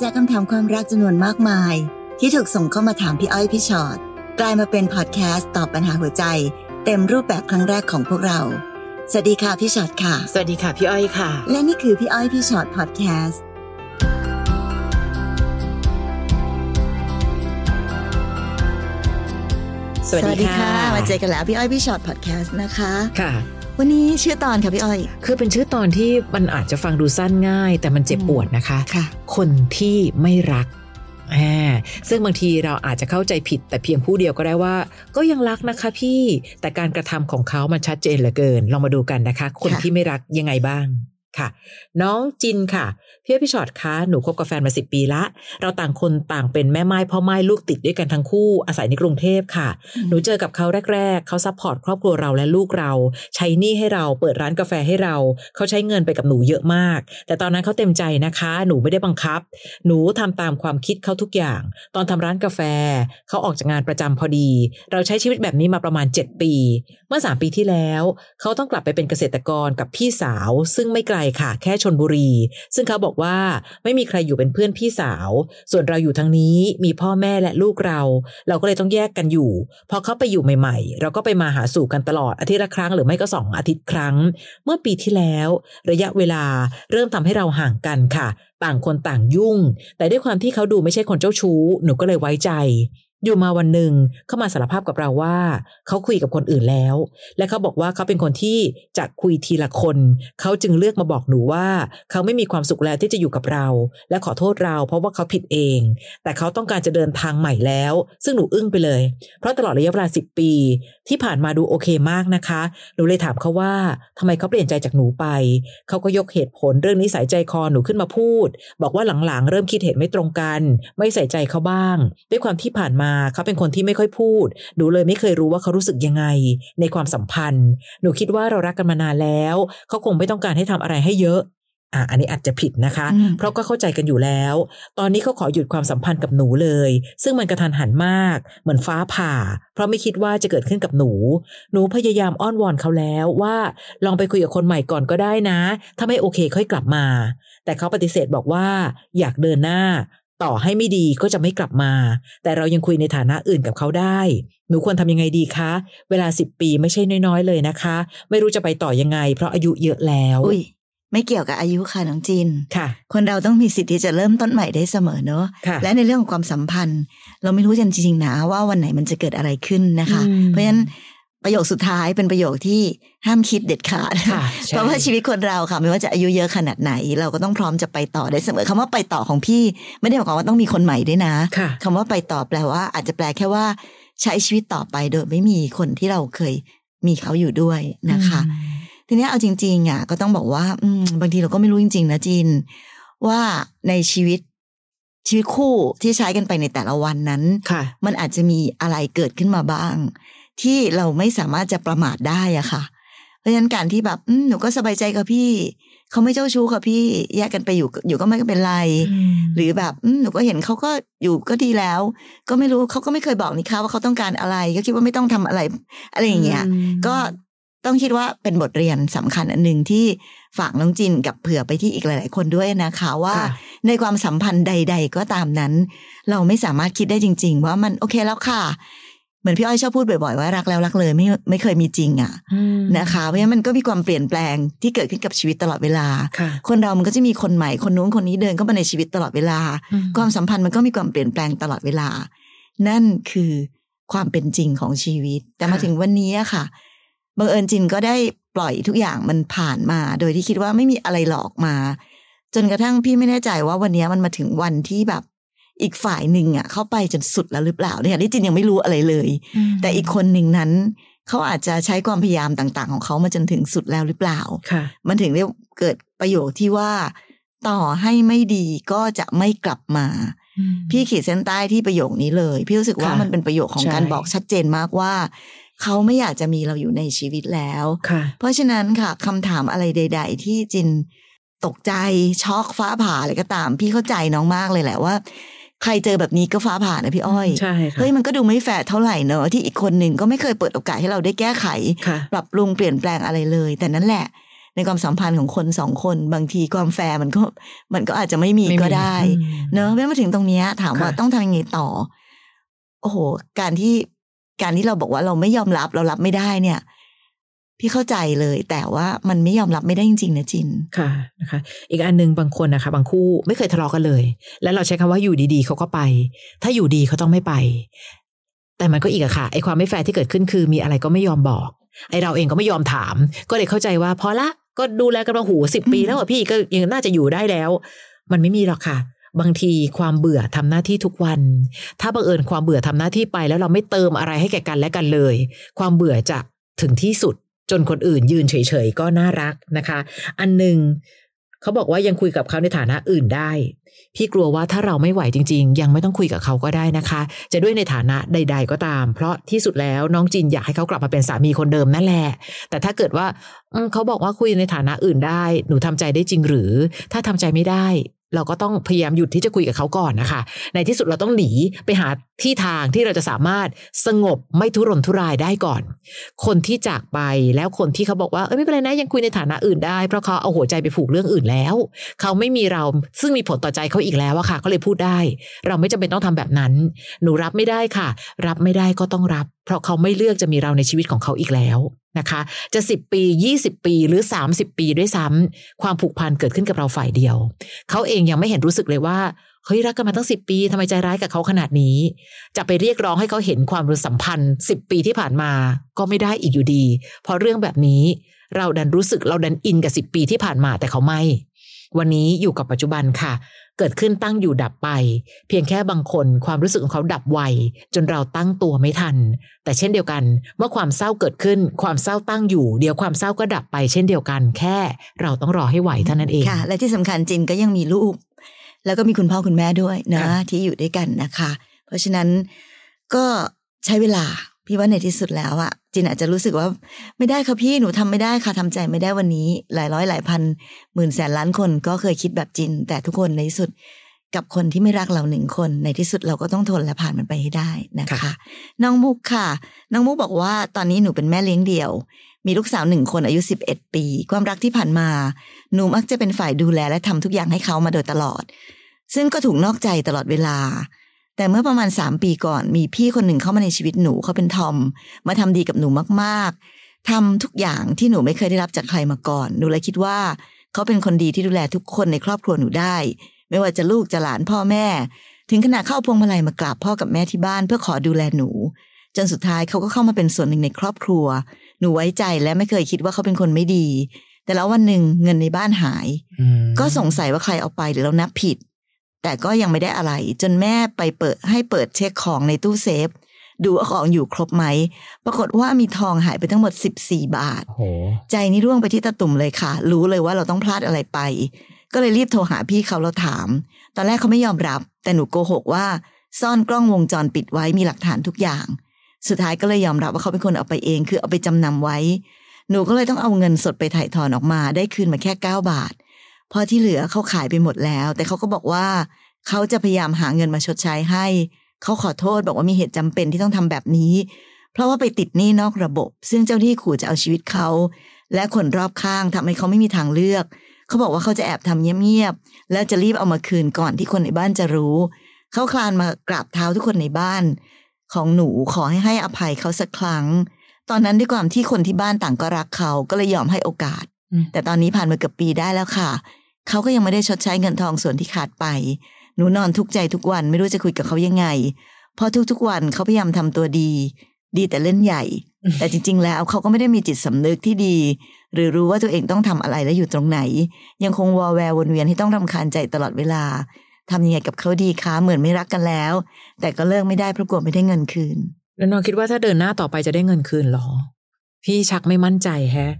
จากคำถามความรักจำนวนมากมาย ที่ถูกส่งเข้ามาถามพี่อ้อยพี่ชอ็อตกลายมาเป็นพอดแคสต์ตอบปัญหาหัวใจ เต็มรูปแบบครั้งแรกของพวกเรา สวัสดีค่ะพี่ชอ็อตค่ะ สวัสดีค่ะพี่อ้อยค่ะ และนี่คือพี่อ้อยพี่ชอ็อตพอดแคสต์สวัสดีค่ะ มาเจอกันแล้วพี่อ้อยพี่ชอ็อตพอดแคสต์นะคะ ค่ะ วันนี้ชื่อตอนค่ะพี่อ้อย คือเป็นชื่อตอนที่มันอาจจะฟังดูสั้นง่าย แต่มันเจ็บปวดนะคะค่ะ คนที่ไม่รักอ่าซึ่งบางทีเราอาจจะเข้าใจผิดแต่เพียงผู้เดียวก็ได้ว่า ก็ยังรักนะคะพี่แต่การกระทำของเขามันชัดเจนเหลือเกิน ลองมาดูกันนะคะ คนค่ะที่ไม่รักยังไงบ้าง ค่ะ น้องจินค่ะ พี่อ้อยพี่ฉอดคะหนูคบกับแฟนมาสิบปีละ เราต่างคนต่างเป็นแม่ม่ายพ่อม่ายลูกติดด้วยกันทั้งคู่อาศัยในกรุงเทพค่ะ หนูเจอกับเขาแรก ๆ เขา support ครอบครัวเราและลูกเรา ใช้หนี้ให้เราเปิดร้านกาแฟให้เรา เขาใช้เงินไปกับหนูเยอะมาก แต่ตอนนั้นเขาเต็มใจนะคะ หนูไม่ได้บังคับ หนูทำตามความคิดเขาทุกอย่าง ตอนทำร้านกาแฟ เขาออกจากงานประจำพอดี เราใช้ชีวิตแบบนี้มาประมาณ 7 ปี เมื่อ3ปีที่แล้ว เขาต้องกลับไปเป็นเกษตรกรกับพี่สาว ซึ่งไม่ไกลค่ะ แค่ชนบุรี ซึ่งเขาบอกว่าไม่มีใครอยู่เป็นเพื่อนพี่สาว ส่วนเราอยู่ทางนี้มีพ่อแม่และลูกเรา เราก็เลยต้องแยกกันอยู่ พอเขาไปอยู่ใหม่ ๆ เราก็ไปมาหาสู่กันตลอดอาทิตย์ละครั้งหรือไม่ก็สองอาทิตย์ครั้ง เมื่อปีที่แล้ว ระยะเวลาเริ่มทำให้เราห่างกันค่ะ ต่างคนต่างยุ่ง แต่ด้วยความที่เขาดูไม่ใช่คนเจ้าชู้ หนูก็เลยไว้ใจ อยู่มาวันหนึ่งเขามาสารภาพกับเราว่า เขาคุยกับคนอื่นแล้ว และเขาบอกว่าเขาเป็นคนที่จะคุยทีละคน เขาจึงเลือกมาบอกหนูว่า เขาไม่มีความสุขแล้วที่จะอยู่กับเรา และขอโทษเรา เพราะว่าเขาผิดเอง แต่เขาต้องการจะเดินทางใหม่แล้ว ซึ่งหนูอึ้งไปเลย เพราะตลอดระยะเวลาสิปี ที่ผ่านมาดูโอเคมากนะคะ หนูเลยถามเขาว่าทำไมเขาเปลี่ยนใจจากหนูไป เขาก็ยกเหตุผลเรื่องนิสัยใจคอหนูขึ้นมาพูด บอกว่าหลังๆ เริ่มคิดเห็นไม่ตรงกัน ไม่ใส่ใจเขาบ้าง ด้วยความที่ผ่านมาเขาเป็นคนที่ไม่ค่อยพูด หนูเลยไม่เคยรู้ว่าเขารู้สึกยังไง ในความสัมพันธ์ หนูคิดว่าเรารักกันมานานแล้ว เขาคงไม่ต้องการให้ทำอะไรให้เยอะอะอันนี้อาจจะผิดนะคะอืมเพราะก็เข้าใจกันอยู่แล้ว ตอนนี้เขาขอหยุดความสัมพันธ์กับหนูเลย ซึ่งมันกระทันหันมาก เหมือนฟ้าผ่า เพราะไม่คิดว่าจะเกิดขึ้นกับหนู หนูพยายามอ้อนวอนเขาแล้วว่า ลองไปคุยกับคนใหม่ก่อนก็ได้นะ ถ้าไม่โอเคค่อยกลับมา แต่เขาปฏิเสธบอกว่า อยากเดินหน้า ต่อให้ไม่ดีก็จะไม่กลับมา แต่เรายังคุยในฐานะอื่นกับเขาได้ หนูควรทำยังไงดีคะ เวลาสิบปีไม่ใช่น้อยๆ เลยนะคะ ไม่รู้จะไปต่อยังไง เพราะอายุเยอะแล้วอุ้ยไม่เกี่ยวกับอายุค่ะน้องจินค่ะ คนเราต้องมีสิทธิ์ที่จะเริ่มต้นใหม่ได้เสมอเนอะค่ะและในเรื่องของความสัมพันธ์ เราไม่รู้จริงๆนะว่าวันไหนมันจะเกิดอะไรขึ้นนะคะอืมเพราะฉะนั้น ประโยคสุดท้ายเป็นประโยคที่ห้ามคิดเด็ดขาดค่ะใช่เพราะว่าชีวิตคนเราค่ะ ไม่ว่าจะอายุเยอะขนาดไหน เราก็ต้องพร้อมจะไปต่อได้เสมอคำว่าไปต่อของพี่ ไม่ได้หมายความว่าต้องมีคนใหม่ด้วยนะค่ะคำว่าไปต่อแปลว่า อาจจะแปลแค่ว่า ใช้ชีวิตต่อไปโดยไม่มีคนที่เราเคยมีเขาอยู่ด้วยนะคะ ทีเนี้ยเอาจริงๆอะก็ต้องบอกว่า อืมบางทีเราก็ไม่รู้จริง ๆ นะจิน ว่าในชีวิตชีวิตคู่ที่ใช้กันไปในแต่ละวันนั้นค่ะมันอาจจะมีอะไรเกิดขึ้นมาบ้าง ที่เราไม่สามารถจะประมาทได้อะค่ะ เพราะฉะนั้นการที่แบบอืมหนูก็สบายใจกับพี่เขาไม่เจ้าชู้กับพี่แยกกันไปอยู่อยู่ก็ไม่เป็นไร หรือแบบอืมหนูก็เห็นเขาก็อยู่ก็ดีแล้ว ก็ไม่รู้เขาก็ไม่เคยบอกนี่ค่ะว่าเขาต้องการอะไร ก็คิดว่าไม่ต้องทำอะไร อะไรอย่างเงี้ยก็ต้องคิดว่าเป็นบทเรียนสำคัญอันหนึ่งที่ฝากน้องจินกับเผื่อไปที่อีกหลาย ๆ คนด้วยนะคะว่าค่ะในความสัมพันธ์ใด ๆ ก็ตามนั้น เราไม่สามารถคิดได้จริง ๆ ว่ามันโอเคแล้วค่ะ เหมือนพี่อ้อยชอบพูดบ่อยๆว่ารักแล้วรักเลยไม่ไม่เคยมีจริงอะอืมนะคะเพราะฉะนั้นมันก็มีความเปลี่ยนแปลงที่เกิดขึ้นกับชีวิตตลอดเวลาค่ะคนเรามันก็จะมีคนใหม่คนนู้นคนนี้เดินเข้ามาในชีวิตตลอดเวลาอืมความสัมพันธ์มันก็มีความเปลี่ยนแปลงตลอดเวลา นั่นคือความเป็นจริงของชีวิต แต่มาถึงวันนี้อะค่ะบังเอิญจินก็ได้ปล่อยทุกอย่างมันผ่านมา โดยที่คิดว่าไม่มีอะไรหลอกมา จนกระทั่งพี่ไม่แน่ใจว่าวันนี้มันมาถึงวันที่แบบ อีกฝ่ายหนึ่งอะเข้าไปจนสุดแล้วหรือเปล่าเนี่ยที่จินยังไม่รู้อะไรเลย แต่อีกคนหนึ่งนั้นเขาอาจจะใช้ความพยายามต่าง ๆ ของเขามาจนถึงสุดแล้วหรือเปล่าค่ะมันถึงได้เกิดประโยคที่ว่า ต่อให้ไม่ดีก็จะไม่กลับมา พี่ขีดเส้นใต้ที่ประโยคนี้เลย พี่รู้สึกว่าค่ะมันเป็นประโยคของใช่การบอกชัดเจนมากว่าเขาไม่อยากจะมีเราอยู่ในชีวิตแล้วค่ะเพราะฉะนั้นค่ะคำถามอะไรใด ๆ ที่จินตกใจช็อกฟ้าผ่าอะไรก็ตาม พี่เข้าใจน้องมากเลยแหละว่า ใครเจอแบบนี้ก็ฟ้าผ่านะพี่อ้อยใช่ค่ะเฮ้ยมันก็ดูไม่แฟร์เท่าไหร่เนอะที่อีกคนหนึ่งก็ไม่เคยเปิดโอกาสให้เราได้แก้ไขค่ะปรับปรุงเปลี่ยนแปลงอะไรเลย แต่นั่นแหละในในความสัมพันธ์ของคนสองคนบางทีความแฟร์มันก็มันก็อาจจะไม่มีไม่มีก็ได้อืมเนอะเมื่อมาถึงตรงเนี้ยถามว่าค่ะต้องทำยังไงต่อ โอ้โห การที่การที่เราบอกว่าเราไม่ยอมรับเรารับไม่ได้เนี่ย พี่เข้าใจเลย แต่ว่ามันไม่ยอมรับไม่ได้จริงๆนะจินค่ะนะคะ อีกอันหนึ่งบางคนนะคะ บางคู่ไม่เคยทะเลาะกันเลย แล้วเราใช้คำว่าอยู่ดีๆเขาก็ไป ถ้าอยู่ดีเขาต้องไม่ไป แต่มันก็อีกอะค่ะไอความไม่แฟร์ที่เกิดขึ้นคือ มีอะไรก็ไม่ยอมบอก ไอเราเองก็ไม่ยอมถาม ก็เลยเข้าใจว่าพอละก็ดูแลกันมาหูสิบปีแล้วอะพี่ก็ยังน่าจะอยู่ได้แล้ว มันไม่มีหรอกค่ะบางทีความเบื่อทำหน้าที่ทุกวัน ถ้าบังเอิญความเบื่อทำหน้าที่ไปแล้วเราไม่เติมอะไรให้แก่กันและกันเลย ความเบื่อจะถึงที่สุด จนคนอื่นยืนเฉยๆก็น่ารักนะคะ อันหนึ่งเขาบอกว่ายังคุยกับเขาในฐานะอื่นได้ พี่กลัวว่าถ้าเราไม่ไหวจริง ๆ ยังไม่ต้องคุยกับเขาก็ได้นะคะ จะด้วยในฐานะใด ๆ ก็ตาม เพราะที่สุดแล้วน้องจินอยากให้เขากลับมาเป็นสามีคนเดิมนั่นแหละ แต่ถ้าเกิดว่าเขาบอกว่าคุยในฐานะอื่นได้ หนูทำใจได้จริงหรือ ถ้าทำใจไม่ได้ เราก็ต้องพยายามหยุดที่จะคุยกับเขาก่อนนะคะ ในที่สุดเราต้องหนีไปหาที่ทางที่เราจะสามารถสงบไม่ทุรนทุรายได้ก่อน คนที่จากไปแล้วคนที่เขาบอกว่าเออไม่เป็นไรนะยังคุยในฐานะอื่นได้ เพราะเขาเอาหัวใจไปผูกเรื่องอื่นแล้ว เขาไม่มีเราซึ่งมีผลต่อใจเขาอีกแล้วอะค่ะเขาเลยพูดได้ เราไม่จำเป็นต้องทำแบบนั้น หนูรับไม่ได้ค่ะ รับไม่ได้ก็ต้องรับเพราะเขาไม่เลือกจะมีเราในชีวิตของเขาอีกแล้วนะคะ จะสิบปียี่สิบปีหรือสามสิบปีด้วยซ้ำความผูกพันเกิดขึ้นกับเราฝ่ายเดียว เขาเองยังไม่เห็นรู้สึกเลยว่าเฮ้ยรักกันมาตั้งสิบปีทำไมใจร้ายกับเขาขนาดนี้ จะไปเรียกร้องให้เขาเห็นความสัมพันธ์สิบปีที่ผ่านมาก็ไม่ได้อีกอยู่ดี เพราะเรื่องแบบนี้เราดันรู้สึกเราดันอินกับสิบปีที่ผ่านมาแต่เขาไม่ วันนี้อยู่กับปัจจุบันค่ะ เกิดขึ้นตั้งอยู่ดับไป เพียงแค่บางคนความรู้สึกของเขาดับไว จนเราตั้งตัวไม่ทัน แต่เช่นเดียวกัน เมื่อความเศร้าเกิดขึ้น ความเศร้าตั้งอยู่ เดี๋ยวความเศร้าก็ดับไป เช่นเดียวกัน แค่เราต้องรอให้ไหวเท่านั้นเองค่ะ และที่สำคัญจินก็ยังมีลูก แล้วก็มีคุณพ่อคุณแม่ด้วยนะค่ะที่อยู่ด้วยกันนะคะ เพราะฉะนั้นก็ใช้เวลา พี่ว่าในที่สุดแล้วอะจินอาจจะรู้สึกว่าไม่ได้ค่ะพี่หนูทำไม่ได้ค่ะทำใจไม่ได้วันนี้ หลายร้อยหลายพันหมื่นแสนล้านคนก็เคยคิดแบบจิน แต่ทุกคนในที่สุดกับคนที่ไม่รักเราหนึ่งคนในที่สุดเราก็ต้องทนและผ่านมันไปให้ได้นะคะค่ะน้องมุกค่ะ น้องมุกบอกว่าตอนนี้หนูเป็นแม่เลี้ยงเดี่ยว มีลูกสาวหนึ่งคนอายุ11ปี ความรักที่ผ่านมา หนูมักจะเป็นฝ่ายดูแลและทำทุกอย่างให้เขามาโดยตลอด ซึ่งก็ถูกนอกใจตลอดเวลา แต่เมื่อประมาณ 3 ปีก่อน มีพี่คนหนึ่งเข้ามาในชีวิตหนูเขาเป็นทอม มาทำดีกับหนูมากๆทำทุกอย่างที่หนูไม่เคยได้รับจากใครมาก่อน หนูเลยคิดว่า เขาเป็นคนดีที่ดูแลทุกคนในครอบครัวหนูได้ ไม่ว่าจะลูกจะหลานพ่อแม่ ถึงขนาดเข้าพวงมาลัยมากราบพ่อกับแม่ที่บ้านเพื่อขอดูแลหนู จนสุดท้ายเขาก็เข้ามาเป็นส่วนหนึ่งในครอบครัว หนูไว้ใจและไม่เคยคิดว่าเขาเป็นคนไม่ดี แต่แล้ววันหนึ่งเงินในบ้านหายอืมก็สงสัยว่าใครเอาไปหรือเรานับผิด แต่ก็ยังไม่ได้อะไร จนแม่ไปเปิดให้เปิดเช็คของในตู้เซฟ ดูว่าของอยู่ครบไหม ปรากฏว่ามีทองหายไปทั้งหมด 14 บาทโอ้โหใจนี่ร่วงไปที่ตะตุ่มเลยค่ะ รู้เลยว่าเราต้องพลาดอะไรไป ก็เลยรีบโทรหาพี่เขาแล้วถาม ตอนแรกเขาไม่ยอมรับ แต่หนูโกหกว่า ซ่อนกล้องวงจรปิดไว้มีหลักฐานทุกอย่าง สุดท้ายก็เลยยอมรับว่าเขาเป็นคนเอาไปเอง คือเอาไปจำนำไว้ หนูก็เลยต้องเอาเงินสดไปถ่ายถอนออกมา ได้คืนมาแค่ 9 บาท เพราะที่เหลือเขาขายไปหมดแล้ว แต่เขาก็บอกว่าเขาจะพยายามหาเงินมาชดใช้ให้ เขาขอโทษบอกว่ามีเหตุจำเป็นที่ต้องทำแบบนี้ เพราะว่าไปติดหนี้นอกระบบ ซึ่งเจ้าหนี้ขู่จะเอาชีวิตเขา และคนรอบข้างทำให้เขาไม่มีทางเลือก เขาบอกว่าเขาจะแอบทำเงียบๆแล้วจะรีบเอามาคืนก่อนที่คนในบ้านจะรู้ เขาคลานมากราบเท้าทุกคนในบ้าน ของหนูขอให้ให้อภัยเขาสักครั้ง ตอนนั้นด้วยความที่คนที่บ้านต่างก็รักเขาก็เลยยอมให้โอกาสอืมแต่ตอนนี้ผ่านมาเกือบปีได้แล้วค่ะ เขาก็ยังไม่ได้ชดใช้เงินทองส่วนที่ขาดไป หนูนอนทุกใจทุกวันไม่รู้จะคุยกับเขายังไง เพราะทุกๆวันเขาพยายามทำตัวดี ดีแต่เล่นใหญ่ แต่จริง ๆ แล้วเขาก็ไม่ได้มีจิตสำนึกที่ดี หรือรู้ว่าตัวเองต้องทำอะไรและอยู่ตรงไหน ยังคงวอแวร์วนเวียนให้ต้องรำคาญใจตลอดเวลาทำยังไงกับเขาดีคะเหมือนไม่รักกันแล้ว แต่ก็เลิกไม่ได้เพราะกลัวไม่ได้เงินคืน แล้วน้องคิดว่าถ้าเดินหน้าต่อไปจะได้เงินคืนหรอ พี่ชักไม่มั่นใจแฮะ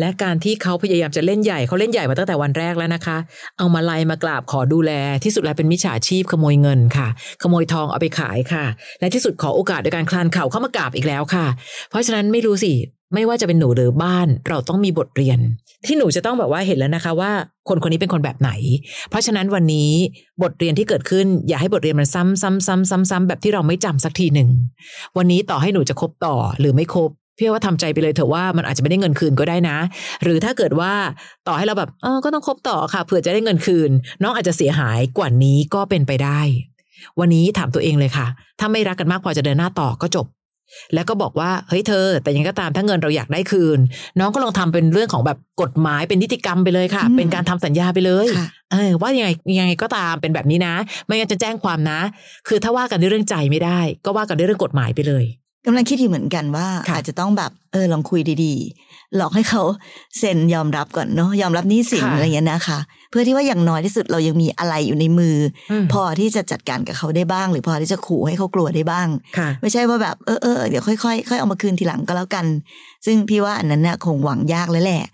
และการที่เขาพยายามจะเล่นใหญ่เขาเล่นใหญ่มาตั้งแต่วันแรกแล้วนะคะ เอามาไล่มากราบขอดูแล ที่สุดแล้วเป็นมิจฉาชีพขโมยเงินค่ะ ขโมยทองเอาไปขายค่ะ และที่สุดขอโอกาสโดยการคลานเข่าเข้ามากราบอีกแล้วค่ะ เพราะฉะนั้นไม่รู้สิไม่ว่าจะเป็นหนูหรือบ้าน เราต้องมีบทเรียน ที่หนูจะต้องแบบว่าเห็นแล้วนะคะว่า คนคนนี้เป็นคนแบบไหน เพราะฉะนั้นวันนี้บทเรียนที่เกิดขึ้น อย่าให้บทเรียนมันซ้ำซ้ำซ้ำซ้ำซ้ำแบบที่เราไม่จำสักทีหนึ่งวันนี้ต่อให้หนูจะคบต่อหรือไม่คบ พี่ว่าทำใจไปเลยเถอะว่ามันอาจจะไม่ได้เงินคืนก็ได้นะ หรือถ้าเกิดว่าต่อให้เราแบบเออก็ต้องคบต่อค่ะเผื่อจะได้เงินคืน น้องอาจจะเสียหายกว่านี้ก็เป็นไปได้ วันนี้ถามตัวเองเลยค่ะ ถ้าไม่รักกันมากพอจะเดินหน้าต่อก็จบ แล้วก็บอกว่าเฮ้ยเธอ แต่ยังก็ตามถ้าเงินเราอยากได้คืน น้องก็ลองทำเป็นเรื่องของแบบกฎหมายเป็นนิติกรรมไปเลยค่ะอืมเป็นการทำสัญญาไปเลยค่ะเออว่ายังไงยังไงก็ตามเป็นแบบนี้นะ ไม่งั้นจะแจ้งความนะ คือถ้าว่ากันด้วยเรื่องใจไม่ได้ ก็ว่ากันด้วยเรื่องกฎหมายไปเลย กำลังคิดอยู่เหมือนกันว่าค่ะอาจจะต้องแบบเออลองคุยดีๆ หลอกให้เขาเซ็นยอมรับก่อนเนาะยอมรับหนี้สินค่ะอะไรเงี้ยนะคะ เพื่อที่ว่าอย่างน้อยที่สุดเรายังมีอะไรอยู่ในมืออมพอที่จะจัดการกับเขาได้บ้าง หรือพอที่จะขู่ให้เขากลัวได้บ้างค่ะไม่ใช่ว่าแบบเออเออเดี๋ยวค่อยๆค่อยเอามาคืนทีหลังก็แล้วกัน ซึ่งพี่ว่าอันนั้นน่ะคงหวังยากแล้วแหละ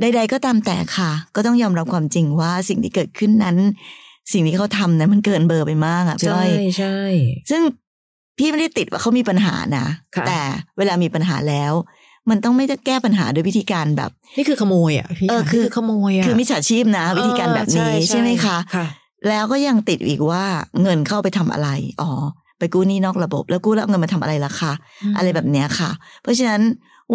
ใดๆก็ตามแต่ค่ะ ก็ต้องยอมรับความจริงว่าสิ่งที่เกิดขึ้นนั้น สิ่งที่เขาทำนั้นมันเกินเบอร์ไปมากอะพี่ใช่อ้อยใช่ซึ่ง พี่ไม่ได้ติดว่าเขามีปัญหานะค่ะแต่เวลามีปัญหาแล้ว มันต้องไม่ได้แก้ปัญหาโดยวิธีการแบบ นี่คือขโมยอะพี่เออนี่คือขโมยอะคือมิจฉาชีพนะ วิธีการแบบนี้เออใช่ไหมคะค่ะแล้วก็ยังติดอีกว่าเงินเข้าไปทำอะไรอ๋อไปกู้หนี้นอกระบบ แล้วกู้แล้วเอาเงินมาทำอะไรล่ะคะมอะไรแบบเนี้ยค่ะ เพราะฉะนั้น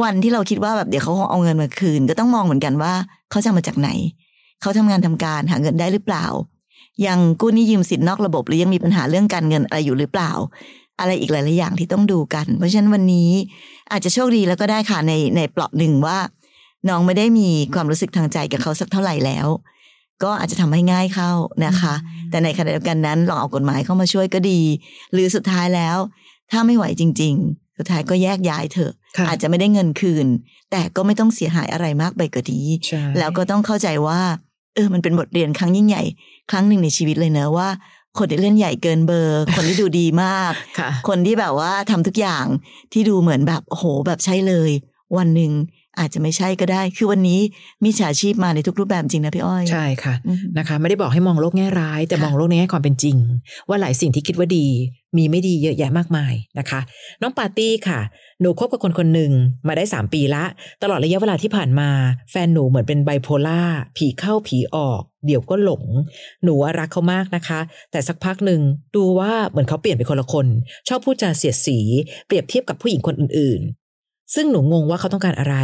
วันที่เราคิดว่าแบบเดี๋ยวเขาคงเอาเงินมาคืน ก็ต้องมองเหมือนกันว่าเขาจะเอามาจากไหน เขาทำงานทำการหาเงินได้หรือเปล่า ยังกู้หนี้ยืมสินนอกระบบ หรือยังมีปัญหาเรื่องการเงินอะไรอยู่หรือเปล่า อะไรอีกหลาย ๆ อย่างที่ต้องดูกัน เพราะฉะนั้นวันนี้อาจจะโชคดีแล้วก็ได้ค่ะในในเปลาะหนึ่งว่า น้องไม่ได้มีความรู้สึกทางใจกับเขาสักเท่าไหร่แล้ว ก็อาจจะทำให้ง่ายเข้านะคะ แต่ในขณะเดียวกันนั้นลองเอากฎหมายเข้ามาช่วยก็ดี หรือสุดท้ายแล้ว ถ้าไม่ไหวจริง ๆ สุดท้ายก็แยกย้ายเถอะค่ะอาจจะไม่ได้เงินคืน แต่ก็ไม่ต้องเสียหายอะไรมากไปกว่านี้ใช่แล้วก็ต้องเข้าใจว่าเออมันเป็นบทเรียนครั้งยิ่งใหญ่ ครั้งหนึ่งในชีวิตเลยเนอะว่า คนที่เล่นใหญ่เกินเบอร์ คนที่ดูดีมากค่ะคนที่แบบว่าทำทุกอย่างที่ดูเหมือนแบบโอ้โหแบบใช่เลย วันหนึ่ง อาจจะไม่ใช่ก็ได้ คือวันนี้มีฉาชีพมาในทุกรูปแบบจริงนะพี่อ้อย ใช่ค่ะอืมนะคะ ไม่ได้บอกให้มองโลกแง่ร้าย แต่ค่ะมองโลกในแง่ความเป็นจริง ว่าหลายสิ่งที่คิดว่าดี มีไม่ดีเยอะแยะมากมายนะคะ น้องปาร์ตี้ค่ะ หนูคบกับคนคนหนึ่งมาได้ 3 ปีละ ตลอดระยะเวลาที่ผ่านมา แฟนหนูเหมือนเป็นไบโพล่าผีเข้าผีออก เดี๋ยวก็หลง หนูว่ารักเขามากนะคะ แต่สักพักหนึ่งดูว่าเหมือนเขาเปลี่ยนเป็นคนละคน ชอบพูดจาเสียดสี เปรียบเทียบกับผู้หญิงคนอื่นๆ ซึ่งหนูงงว่าเขาต้องการอะไร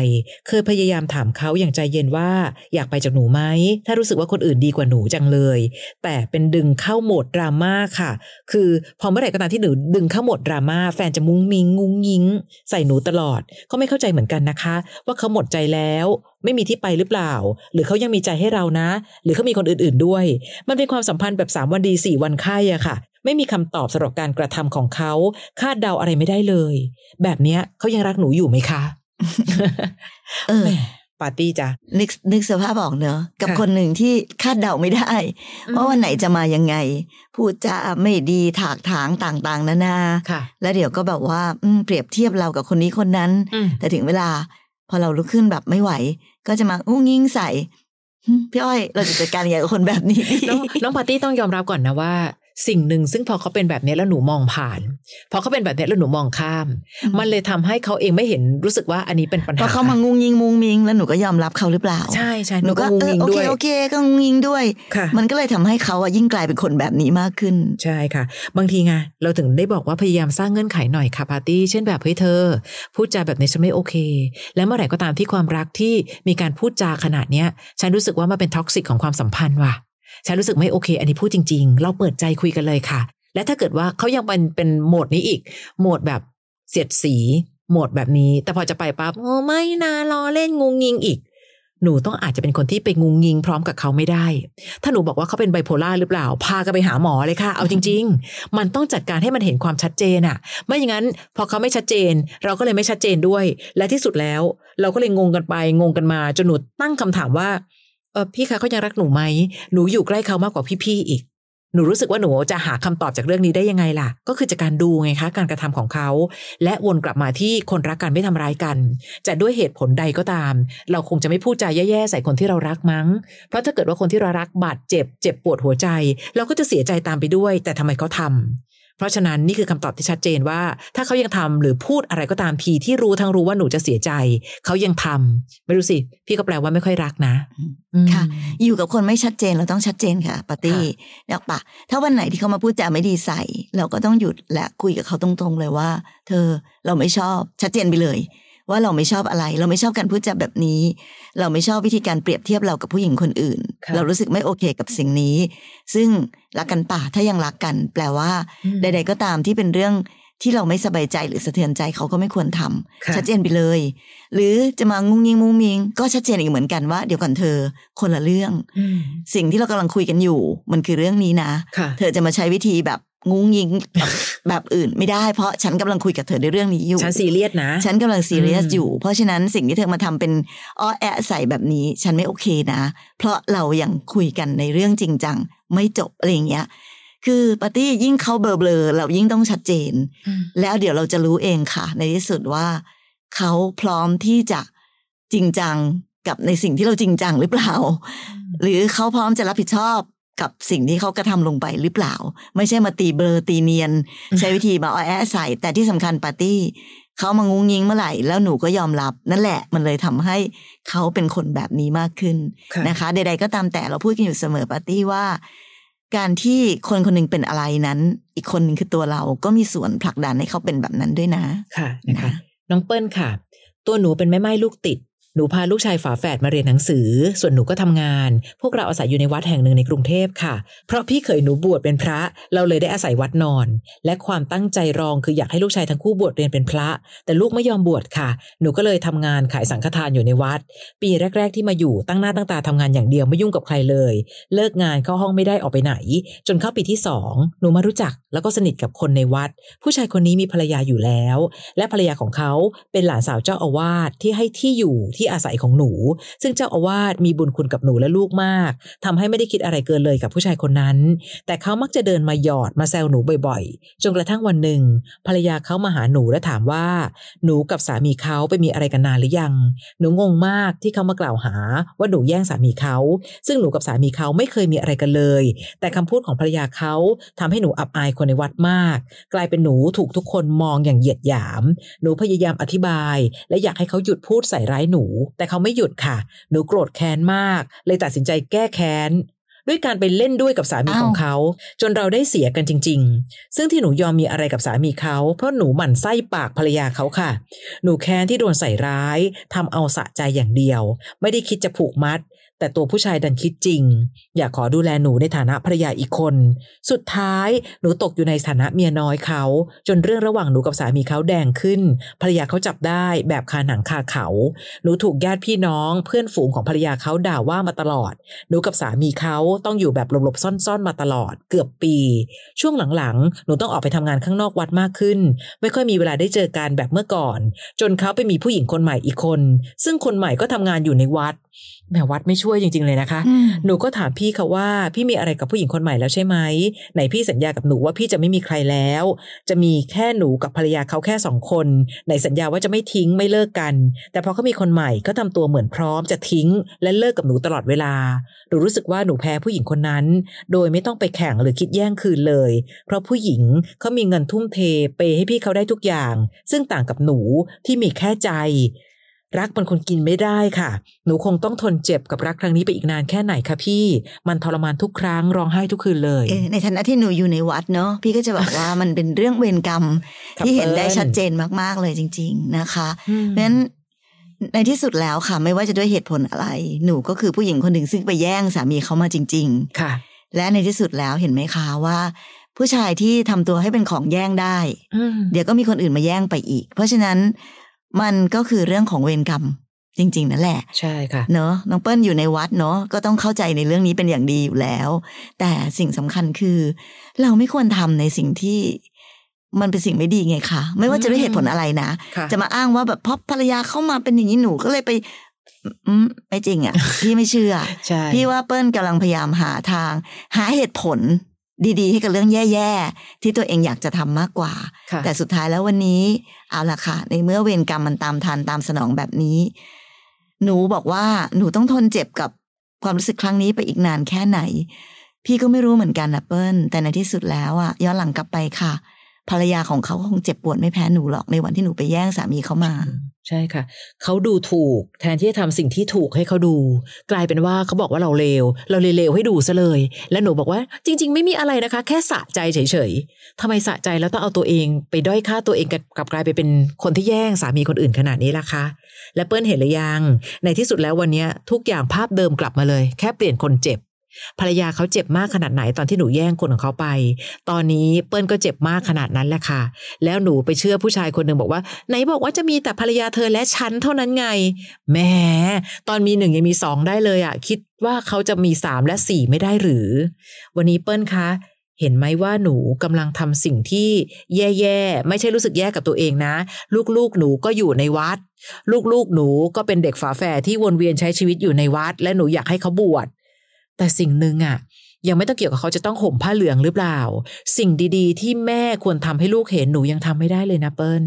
เคยพยายามถามเขาอย่างใจเย็นว่า อยากไปจากหนูไหม ถ้ารู้สึกว่าคนอื่นดีกว่าหนูจังเลย แต่เป็นดึงเข้าโหมดดราม่าค่ะ คือพอเมื่อไหร่ก็ตามที่หนูดึงเข้าโหมดดราม่าแฟนจะมุ้งมิงงุ้งยิง ใส่หนูตลอด ก็ไม่เข้าใจเหมือนกันนะคะ ว่าเขาหมดใจแล้ว ไม่มีที่ไปหรือเปล่า หรือเขายังมีใจให้เรานะ หรือเขามีคนอื่นๆด้วย มันเป็นความสัมพันธ์แบบสามวันดีสี่วันไข้อะค่ะ ไม่มีคำตอบสำหรับการกระทำของเขาคาดเดาอะไรไม่ได้เลย แบบเนี้ยเขายังรักหนูอยู่ไหมคะเออแหมปาร์ตี้จ้ะนึกนึกสภาพออกเนอะกับค่ะคนหนึ่งที่คาดเดาไม่ได้ว่าวันไหนจะมายังไง พูดจาไม่ดีถากถางต่างๆนานาค่ะแล้วเดี๋ยวก็แบบว่าอืมเปรียบเทียบเรากับคนนี้คนนั้นอืมแต่ถึงเวลา พอเราลุกขึ้นแบบไม่ไหว ก็จะมาอุ้งยิงใส่หึพี่อ้อยเราจะจัดการยังไงกับคนแบบนี้ดีน้องน้องปาร์ตี้ต้องยอมรับก่อนนะว่า สิ่งหนึ่งซึ่งพอเขาเป็นแบบนี้แล้วหนูมองผ่านพอเขาเป็นแบบนี้แล้วหนูมองข้ามอืมมันเลยทำให้เขาเองไม่เห็นรู้สึกว่าอันนี้เป็นปัญพหาอเขามางุงยิงมุงมิง แล้วหนูก็ยอมรับเขาหรือเปล่า ใช่ใช่หนูก็งงเอองิงโอด้เควยโอเคก็งุงยิงด้วยค่ะมันก็เลยทำให้เขาอะยิ่งกลายเป็นคนแบบนี้มากขึ้น ใช่ค่ะ บางทีไงเราถึงได้บอกว่าพยายามสร้างเงื่อนไขหน่อยค่ะปาร์ตี้เช่นแบบเฮ้ยเธอ พูดจาแบบนี้ฉันไม่โอเค และเมื่อไหร่ก็ตามที่ความรักที่มีการพูดจาขนาดเนี้ยฉันรู้สึกว่ามันเป็นท็อกซิกของความสัมพันธ์ว่ะ ฉันรู้สึกไม่โอเค อันนี้พูดจริง ๆ เราเปิดใจคุยกันเลยค่ะ และถ้าเกิดว่าเขายังเป็นเป็นโหมดนี้อีก โหมดแบบเสียดสี โหมดแบบนี้ แต่พอจะไปปั๊บโอ้ไม่นะรอเล่นงงงิงอีก หนูต้องอาจจะเป็นคนที่ไปงงงิงพร้อมกับเขาไม่ได้ ถ้าหนูบอกว่าเขาเป็นไบโพล่าหรือเปล่า พากันไปหาหมอเลยค่ะ เอาจริง ๆ มันต้องจัดการให้มันเห็นความชัดเจนอะไม่อย่างนั้น พอเขาไม่ชัดเจน เราก็เลยไม่ชัดเจนด้วย และที่สุดแล้ว เราก็เลยงงกันไปงงกันมาจนหนูตั้งคำถามว่า เออพี่คะเขายังรักหนูไหมหนูอยู่ใกล้เขามากกว่าพี่ๆอีก หนูรู้สึกว่าหนูจะหาคำตอบจากเรื่องนี้ได้ยังไงล่ะ ก็คือจากการดูไงคะ การกระทำของเขา และวนกลับมาที่คนรักกันไม่ทำร้ายกัน จะด้วยเหตุผลใดก็ตาม เราคงจะไม่พูดจาแย่ๆใส่คนที่เรารักมั้ง เพราะถ้าเกิดว่าคนที่เรารักบาดเจ็บ เจ็บปวดหัวใจ เราก็จะเสียใจตามไปด้วย แต่ทำไมเขาทำ เพราะฉะนั้นนี่คือคำตอบที่ชัดเจนว่า ถ้าเขายังทำหรือพูดอะไรก็ตามทีที่รู้ทั้งรู้ว่าหนูจะเสียใจ เขายังทำไม่รู้สิ พี่ก็แปลว่าไม่ค่อยรักนะอืมค่ะ อยู่กับคนไม่ชัดเจนเราต้องชัดเจนค่ะปาร์ตี้ค่ะเนี่ยปะถ้าวันไหนที่เขามาพูดจาไม่ดีใส่ เราก็ต้องหยุดและคุยกับเขาตรงๆเลยว่า เธอเราไม่ชอบชัดเจนไปเลย ว่าเราไม่ชอบอะไร เราไม่ชอบการพูดจาแบบนี้ เราไม่ชอบวิธีการเปรียบเทียบเรากับผู้หญิงคนอื่นค่ะเรารู้สึกไม่โอเคกับสิ่งนี้ ซึ่งรักกันป่าถ้ายังรักกัน แปลว่าอืมใด ๆ ก็ตามที่เป็นเรื่องที่เราไม่สบายใจหรือสะเทือนใจเขาก็ไม่ควรทำค่ะชัดเจนไปเลย หรือจะมางุ้งยิงมุ้งมิง ก็ชัดเจนอีกเหมือนกันว่าเดี๋ยวก่อนเธอ คนละเรื่องอืมสิ่งที่เรากำลังคุยกันอยู่ มันคือเรื่องนี้นะค่ะเธอจะมาใช้วิธีแบบ งุ้งยิงแบบแบบอื่นไม่ได้เพราะฉันกำลังคุยกับเธอในเรื่องนี้อยู่ ฉันซีเรียสนะ ฉันกำลังซีเรียสอืมอยู่ เพราะฉะนั้นสิ่งที่เธอมาทำเป็นอ้อแอะใส่แบบนี้ ฉันไม่โอเคนะ เพราะเรายังคุยกันในเรื่องจริงจังไม่จบอะไรอย่างเงี้ยคือปาร์ตี้ยิ่งเขาเบลอๆเรายิ่งต้องชัดเจน แล้วเดี๋ยวเราจะรู้เองค่ะ ในที่สุดว่า เขาพร้อมที่จะจริงจังกับในสิ่งที่เราจริงจังหรือเปล่า หรือเขาพร้อมจะรับผิดชอบ กับสิ่งที่เขากระทำลงไปหรือเปล่า ไม่ใช่มาตีเบลอตีเนียน ใช้วิธีมาอ้อแอะใส่ แต่ที่สำคัญปาร์ตี้เขามางุ้งยิงเมื่อไหร่แล้วหนูก็ยอมรับ นั่นแหละมันเลยทำให้เขาเป็นคนแบบนี้มากขึ้นค่ะนะคะ ใด ๆ ก็ตามแต่เราพูดกันอยู่เสมอปาร์ตี้ว่า การที่คนคนหนึ่งเป็นอะไรนั้น อีกคนหนึ่งคือตัวเราก็มีส่วนผลักดันให้เขาเป็นแบบนั้นด้วยนะ ค่ะนะคะ น้องเปิ้ลค่ะ ตัวหนูเป็นแม่ไม้ลูกติด หนูพาลูกชายฝาแฝดมาเรียนหนังสือ ส่วนหนูก็ทำงาน พวกเราอาศัยอยู่ในวัดแห่งหนึ่งในกรุงเทพค่ะ เพราะพี่เคยหนูบวชเป็นพระ เราเลยได้อาศัยวัดนอน และความตั้งใจรองคืออยากให้ลูกชายทั้งคู่บวชเรียนเป็นพระ แต่ลูกไม่ยอมบวชค่ะ หนูก็เลยทำงานขายสังฆทานอยู่ในวัด ปีแรก ๆ ที่มาอยู่ตั้งหน้าตั้งตาทำงานอย่างเดียวไม่ยุ่งกับใครเลย เลิกงานเข้าห้องไม่ได้ออกไปไหน จนเข้าปีที่สองหนูมารู้จักแล้วก็สนิทกับคนในวัด ผู้ชายคนนี้มีภรรยาอยู่แล้ว และภรรยาของเขาเป็นหลานสาวเจ้าอาวาสที่ให้ที่อยู่ที่อาศัยของหนู ซึ่งเจ้าอาวาสมีบุญคุณกับหนูและลูกมากทำให้ไม่ได้คิดอะไรเกินเลยกับผู้ชายคนนั้น แต่เขามักจะเดินมาหยอดมาแซวหนูบ่อยๆ จนกระทั่งวันหนึ่ง ภรรยาเขามาหาหนูและถามว่า หนูกับสามีเขาไปมีอะไรกันนานหรือยัง หนูงงมากที่เขามากล่าวหาว่าหนูแย่งสามีเขา ซึ่งหนูกับสามีเขาไม่เคยมีอะไรกันเลย แต่คำพูดของภรรยาเขาทำให้หนูอับอายคนในวัดมาก กลายเป็นหนูถูกทุกคนมองอย่างเหยียดหยาม หนูพยายามอธิบาย และอยากให้เขาหยุดพูดใส่ร้ายหนูแต่เขาไม่หยุดค่ะ หนูโกรธแค้นมาก เลยตัดสินใจแก้แค้น ด้วยการไปเล่นด้วยกับสามีอ้าวของเขา จนเราได้เสียกันจริง ๆ ซึ่งที่หนูยอมมีอะไรกับสามีเขา เพราะหนูหมั่นไส้ปากภรรยาเขาค่ะ หนูแค้นที่โดนใส่ร้ายทำเอาสะใจอย่างเดียว ไม่ได้คิดจะผูกมัด แต่ตัวผู้ชายดันคิดจริง อยากขอดูแลหนูในฐานะภรรยาอีกคน สุดท้ายหนูตกอยู่ในฐานะเมียน้อยเขา จนเรื่องระหว่างหนูกับสามีเขาแดงขึ้น ภรรยาเขาจับได้แบบคาหนังคาเขา หนูถูกญาติพี่น้อง เพื่อนฝูงของภรรยาเขาด่าว่ามาตลอด หนูกับสามีเขาต้องอยู่แบบหลบๆซ่อนๆมาตลอด เกือบปี ช่วงหลังๆ หนูต้องออกไปทำงานข้างนอกวัดมากขึ้น ไม่ค่อยมีเวลาได้เจอกันแบบเมื่อก่อน จนเขาไปมีผู้หญิงคนใหม่อีกคน ซึ่งคนใหม่ก็ทำงานอยู่ในวัด แหมวัดไม่ช่วยจริง ๆเลยนะคะอืมหนูก็ถามพี่เขาว่า พี่มีอะไรกับผู้หญิงคนใหม่แล้วใช่ไหมไหนพี่สัญญากับหนูว่าพี่จะไม่มีใครแล้ว จะมีแค่หนูกับภรรยาเขาแค่สองคนไหนสัญญาว่าจะไม่ทิ้งไม่เลิกกัน แต่พอเขามีคนใหม่ก็ทำตัวเหมือนพร้อมจะทิ้ง และเลิกกับหนูตลอดเวลาหนูรู้สึกว่าหนูแพ้ผู้หญิงคนนั้น โดยไม่ต้องไปแข่งหรือคิดแย่งคืนเลย เพราะผู้หญิงเขามีเงินทุ่มเท เปย์ให้พี่เขาได้ทุกอย่าง ซึ่งต่างกับหนูที่มีแค่ใจ รักมันคนกินไม่ได้ค่ะ หนูคงต้องทนเจ็บกับรักครั้งนี้ไปอีกนานแค่ไหนคะพี่ มันทรมานทุกครั้งร้องไห้ทุกคืนเลยเออในฐานะที่หนูอยู่ในวัดเนาะพี่ก็จะบอกว่ามันเป็นเรื่องเวรกรรมครับที่เห็นได้เปิ้ลชัดเจนมากๆเลยจริง ๆ นะคะอืมเพราะฉะนั้นในที่สุดแล้วค่ะ ไม่ว่าจะด้วยเหตุผลอะไร หนูก็คือผู้หญิงคนหนึ่งซึ่งไปแย่งสามีเขามาจริงค่ะๆและในที่สุดแล้วเห็นไหมคะว่า ผู้ชายที่ทำตัวให้เป็นของแย่งได้อืมเดี๋ยวก็มีคนอื่นมาแย่งไปอีก เพราะฉะนั้น มันก็คือเรื่องของเวรกรรมจริง ๆ นั่นแหละ ใช่ค่ะ เนอะน้องเปิ้ลอยู่ในวัดเนอะก็ต้องเข้าใจในเรื่องนี้เป็นอย่างดีอยู่แล้ว แต่สิ่งสำคัญคือ เราไม่ควรทำในสิ่งที่มันเป็นสิ่งไม่ดีไงคะไม่ว่าจะด้วยเหตุผลอะไรนะค่ะจะมาอ้างว่าแบบเพราะภรรยาเข้ามาเป็นอย่างนี้หนูก็เลยไปอืมไม่จริงอะ พี่ไม่เชื่อใช่พี่ว่าเปิ้ลกำลังพยายามหาทาง หาเหตุผล ดีๆ ให้กับเรื่องแย่ๆ ที่ตัวเองอยากจะทำมากกว่าค่ะแต่สุดท้ายแล้ววันนี้ เอาล่ะค่ะ ในเมื่อเวรกรรมมันตามทันตามสนองแบบนี้ หนูบอกว่าหนูต้องทนเจ็บกับความรู้สึกครั้งนี้ไปอีกนานแค่ไหน พี่ก็ไม่รู้เหมือนกันนะเปิ้ลแต่ในที่สุดแล้วอะย้อนหลังกลับไปค่ะ ภรรยาของเขาก็คงเจ็บปวดไม่แพ้หนูหรอกในวันที่หนูไปแย่งสามีเขามา ใช่ค่ะ เขาดูถูกแทนที่จะทำสิ่งที่ถูกให้เขาดู กลายเป็นว่าเขาบอกว่าเราเลวเราเลยเลวให้ดูซะเลย แล้วหนูบอกว่า จริง ๆ ไม่มีอะไรนะคะ แค่สะใจเฉยๆทำไมสะใจแล้วต้องเอาตัวเองไปด้อยค่าตัวเองกับกลับกลายไปเป็นคนที่แย่งสามีคนอื่นขนาดนี้ล่ะคะ และเปิ้ลเห็นหรือยัง ในที่สุดแล้ววันนี้ทุกอย่างภาพเดิมกลับมาเลย แค่เปลี่ยนคนเจ็บ ภรรยาเขาเจ็บมากขนาดไหนตอนที่หนูแย่งคนของเขาไป ตอนนี้เปิ้ลก็เจ็บมากขนาดนั้นแหละค่ะ แล้วหนูไปเชื่อผู้ชายคนหนึ่งบอกว่า ไหนบอกว่าจะมีแต่ภรรยาเธอและฉันเท่านั้นไงแหมตอนมีหนึ่งยังมีสองได้เลยอะ่ะคิดว่าเขาจะมีสามและสี่ไม่ได้หรือ วันนี้เปิ้ลคะเห็นไหมว่าหนูกำลังทำสิ่งที่แย่ๆ ไม่ใช่รู้สึกแย่กับตัวเองนะ ลูกๆ หนูก็อยู่ในวัด ลูกๆ หนูก็เป็นเด็กฝาแฝดที่วนเวียนใช้ชีวิตอยู่ในวัด และหนูอยากให้เขาบวช แต่สิ่งหนึ่งอะยังไม่ต้องเกี่ยวกับเขาจะต้องห่มผ้าเหลืองหรือเปล่า สิ่งดีๆ ที่แม่ควรทำให้ลูกเห็นหนูยังทำไม่ได้เลยนะเปิ้ล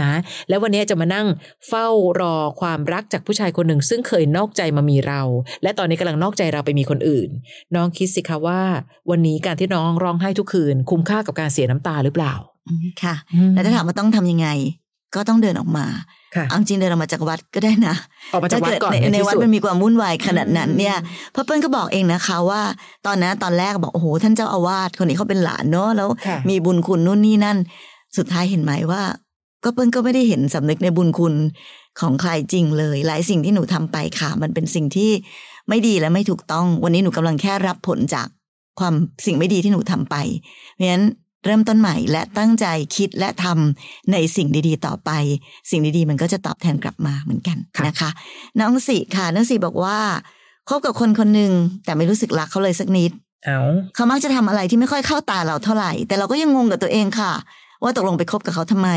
นะ แล้ววันนี้จะมานั่งเฝ้ารอความรักจากผู้ชายคนหนึ่ง ซึ่งเคยนอกใจมามีเรา และตอนนี้กำลังนอกใจเราไปมีคนอื่น น้องคิดสิคะว่า วันนี้การที่น้องร้องไห้ทุกคืน คุ้มค่ากับการเสียน้ำตาหรือเปล่าอืมค่ะ แล้วถ้าถามว่าต้องทำยังไง ก็ต้องเดินออกมาค่ะเอาจริงเดินออกมาจากวัดก็ได้นะออกมาจากวัดก่อนถ้ในเกิดในที่วัดสุดมันมีความวุ่นวายขนาดนั้นอืมเนี่ยเพราะเปิ้ลก็บอกเองนะคะว่า ตอนนั้นตอนแรกบอกโอ้โหท่านเจ้าอาวาสคนนี้เขาเป็นหลานเนอะแล้วค่ะมีบุญคุณนู่นนี่นั่น สุดท้ายเห็นไหมว่า ก็เปิ้ลก็ไม่ได้เห็นสำนึกในบุญคุณของใครจริงเลย หลายสิ่งที่หนูทำไปค่ะ มันเป็นสิ่งที่ไม่ดีและไม่ถูกต้อง วันนี้หนูกำลังแค่รับผลจากความสิ่งไม่ดีที่หนูทำไป เพราะฉะนั้น เริ่มต้นใหม่และตั้งใจคิดและทำในสิ่งดีๆ ต่อไป สิ่งดีๆ มันก็จะตอบแทนกลับมาเหมือนกันค่ะนะคะน้องสิค่ะน้องสิบอกว่าคบกับคนคนหนึ่งแต่ไม่รู้สึกรักเขาเลยสักนิดเอาเขามักจะทำอะไรที่ไม่ค่อยเข้าตาเราเท่าไหร่ แต่เราก็ยังงงกับตัวเองค่ะ ว่าตกลงไปคบกับเขาทำไม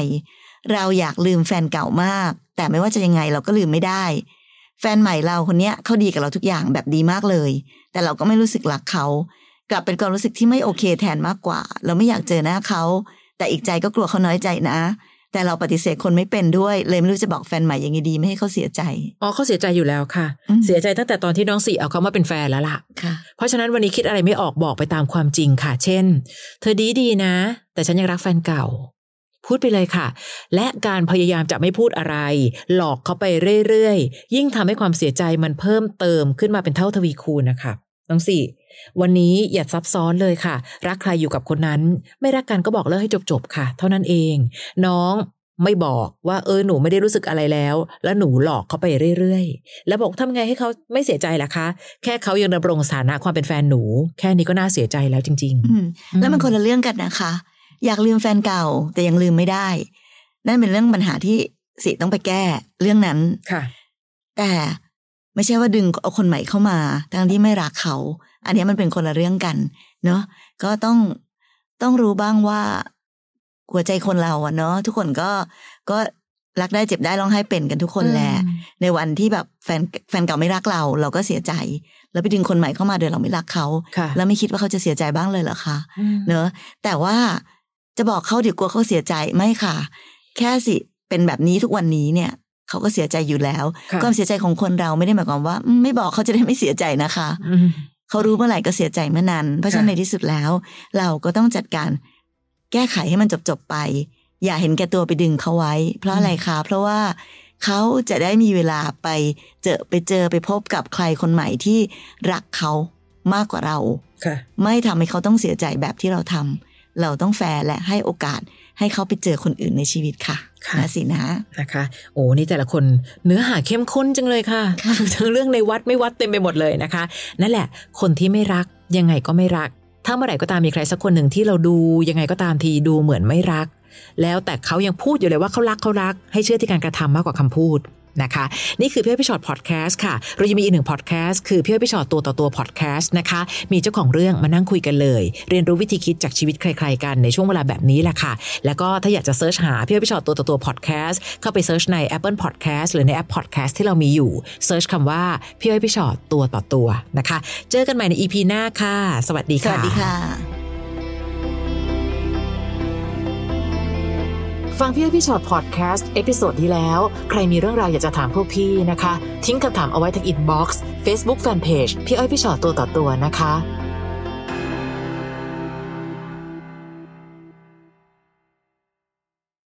เราอยากลืมแฟนเก่ามาก แต่ไม่ว่าจะยังไงเราก็ลืมไม่ได้ แฟนใหม่เราคนเนี้ยเขาดีกับเราทุกอย่างแบบดีมากเลย แต่เราก็ไม่รู้สึกรักเขา กลับเป็นความรู้สึกที่ไม่โอเคแทนมากกว่า เราไม่อยากเจอหน้าเขา แต่อีกใจก็กลัวเขาน้อยใจนะ แต่เราปฏิเสธคนไม่เป็นด้วย เลยไม่รู้จะบอกแฟนใหม่ยังไงดีไม่ให้เขาเสียใจ อ๋อเขาเสียใจอยู่แล้วค่ะอืมเสียใจตั้งแต่ตอนที่น้องสี่เอาเขามาเป็นแฟนแล้วล่ะค่ะ เพราะฉะนั้นวันนี้คิดอะไรไม่ออกบอกไปตามความจริงค่ะ เช่น เธอดีดีนะ แต่ฉันยังรักแฟนเก่า พูดไปเลยค่ะ และการพยายามจะไม่พูดอะไร หลอกเขาไปเรื่อยๆยิ่งทำให้ความเสียใจมันเพิ่มเติมขึ้นมาเป็นเท่าทวีคูณนะคะน้องสี่ วันนี้อย่าซับซ้อนเลยค่ะ รักใครอยู่กับคนนั้น ไม่รักกันก็บอกเลิกให้จบๆค่ะ เท่านั้นเอง น้องไม่บอกว่าเออหนูไม่ได้รู้สึกอะไรแล้ว แล้วหนูหลอกเขาไปเรื่อยๆ แล้วบอกทำไงให้เขาไม่เสียใจล่ะคะ แค่เขายังดำรงสถานะความเป็นแฟนหนู แค่นี้ก็น่าเสียใจแล้วจริงอืมแล้วมันคนละเรื่องกันนะคะ อยากลืมแฟนเก่าแต่ยังลืมไม่ได้ นั่นเป็นเรื่องปัญหาที่สิต้องไปแก้เรื่องนั้นๆค่ะ แต่ไม่ใช่ว่าดึงเอาคนใหม่เข้ามาทั้งที่ไม่รักเขา อันนี้มันเป็นคนละเรื่องกันเนาะก็ต้องต้องรู้บ้างว่าหัวใจคนเราอะเนาะทุกคนก็ก็รักได้เจ็บได้ร้องไห้เป็นกันทุกคนแหละอืมในวันที่แบบแฟนแฟนเก่าไม่รักเรา เราก็เสียใจ แล้วไปดึงคนใหม่เข้ามาโดยเราไม่รักเขาค่ะแล้วไม่คิดว่าเขาจะเสียใจบ้างเลยเหรอคะอืมเนอะแต่ว่าจะบอกเขาเดี๋ยวกลัวเขาเสียใจไม่ค่ะ แค่สิเป็นแบบนี้ทุกวันนี้เนี่ยเขาก็เสียใจอยู่แล้วค่ะความเสียใจของคนเราไม่ได้หมายความว่าอืมไม่บอกเขาจะได้ไม่เสียใจนะคะอืม เขารู้เมื่อไหร่ก็เสียใจเมื่อนั้น เพราะฉะนั้นค่ะในที่สุดแล้ว เราก็ต้องจัดการแก้ไขให้มันจบๆไป อย่าเห็นแก่ตัวไปดึงเขาไว้ เพราะอะไรคะ เพราะว่าเขาจะได้มีเวลาไปเจอไปเจอไปพบกับใครคนใหม่ที่รักเขามากกว่าเราค่ะไม่ทำให้เขาต้องเสียใจแบบที่เราทำเราต้องแฟร์และให้โอกาส ให้เขาไปเจอคนอื่นในชีวิตค่ะค่ะนะสินะนะคะ โอ้นี่แต่ละคนเนื้อหาเข้มข้นจังเลยค่ะค่ะทั้งเรื่องในวัดไม่วัดเต็มไปหมดเลยนะคะ นั่นแหละ คนที่ไม่รักยังไงก็ไม่รัก ถ้าเมื่อไหร่ก็ตามมีใครสักคนหนึ่งที่เราดูยังไงก็ตามทีดูเหมือนไม่รัก แล้วแต่เขายังพูดอยู่เลยว่าเขารักเขารัก ให้เชื่อที่การกระทำมากกว่าคำพูด นะคะ นี่คือพี่อ้อยพี่ฉอดพอดแคสต์ค่ะ เรายังมีอีกหนึ่งพอดแคสต์คือพี่อ้อยพี่ฉอดตัวต่อตัวพอดแคสต์นะคะ มีเจ้าของเรื่องมานั่งคุยกันเลย เรียนรู้วิธีคิดจากชีวิตใคร ๆ กันในช่วงเวลาแบบนี้แหละค่ะ แล้วก็ถ้าอยากจะ search หาพี่อ้อยพี่ฉอดตัวต่อตัวพอดแคสต์เข้าไป search ใน Apple Podcast หรือในแอป Podcast ที่เรามีอยู่ search คำว่าพี่อ้อยพี่ฉอดตัวต่อตัวนะคะ เจอกันใหม่ใน EP หน้าค่ะ สวัสดีค่ะวัสดีค่ะ ฟังพี่อ้อยพี่ฉอดพอดแคสต์ episode ที่แล้ว ใครมีเรื่องราวอยากจะถามพวกพี่นะคะ ทิ้งคำถามเอาไว้ที่ inbox Facebook fanpage พี่อ้อยพี่ฉอดตัวต่อตัวนะคะ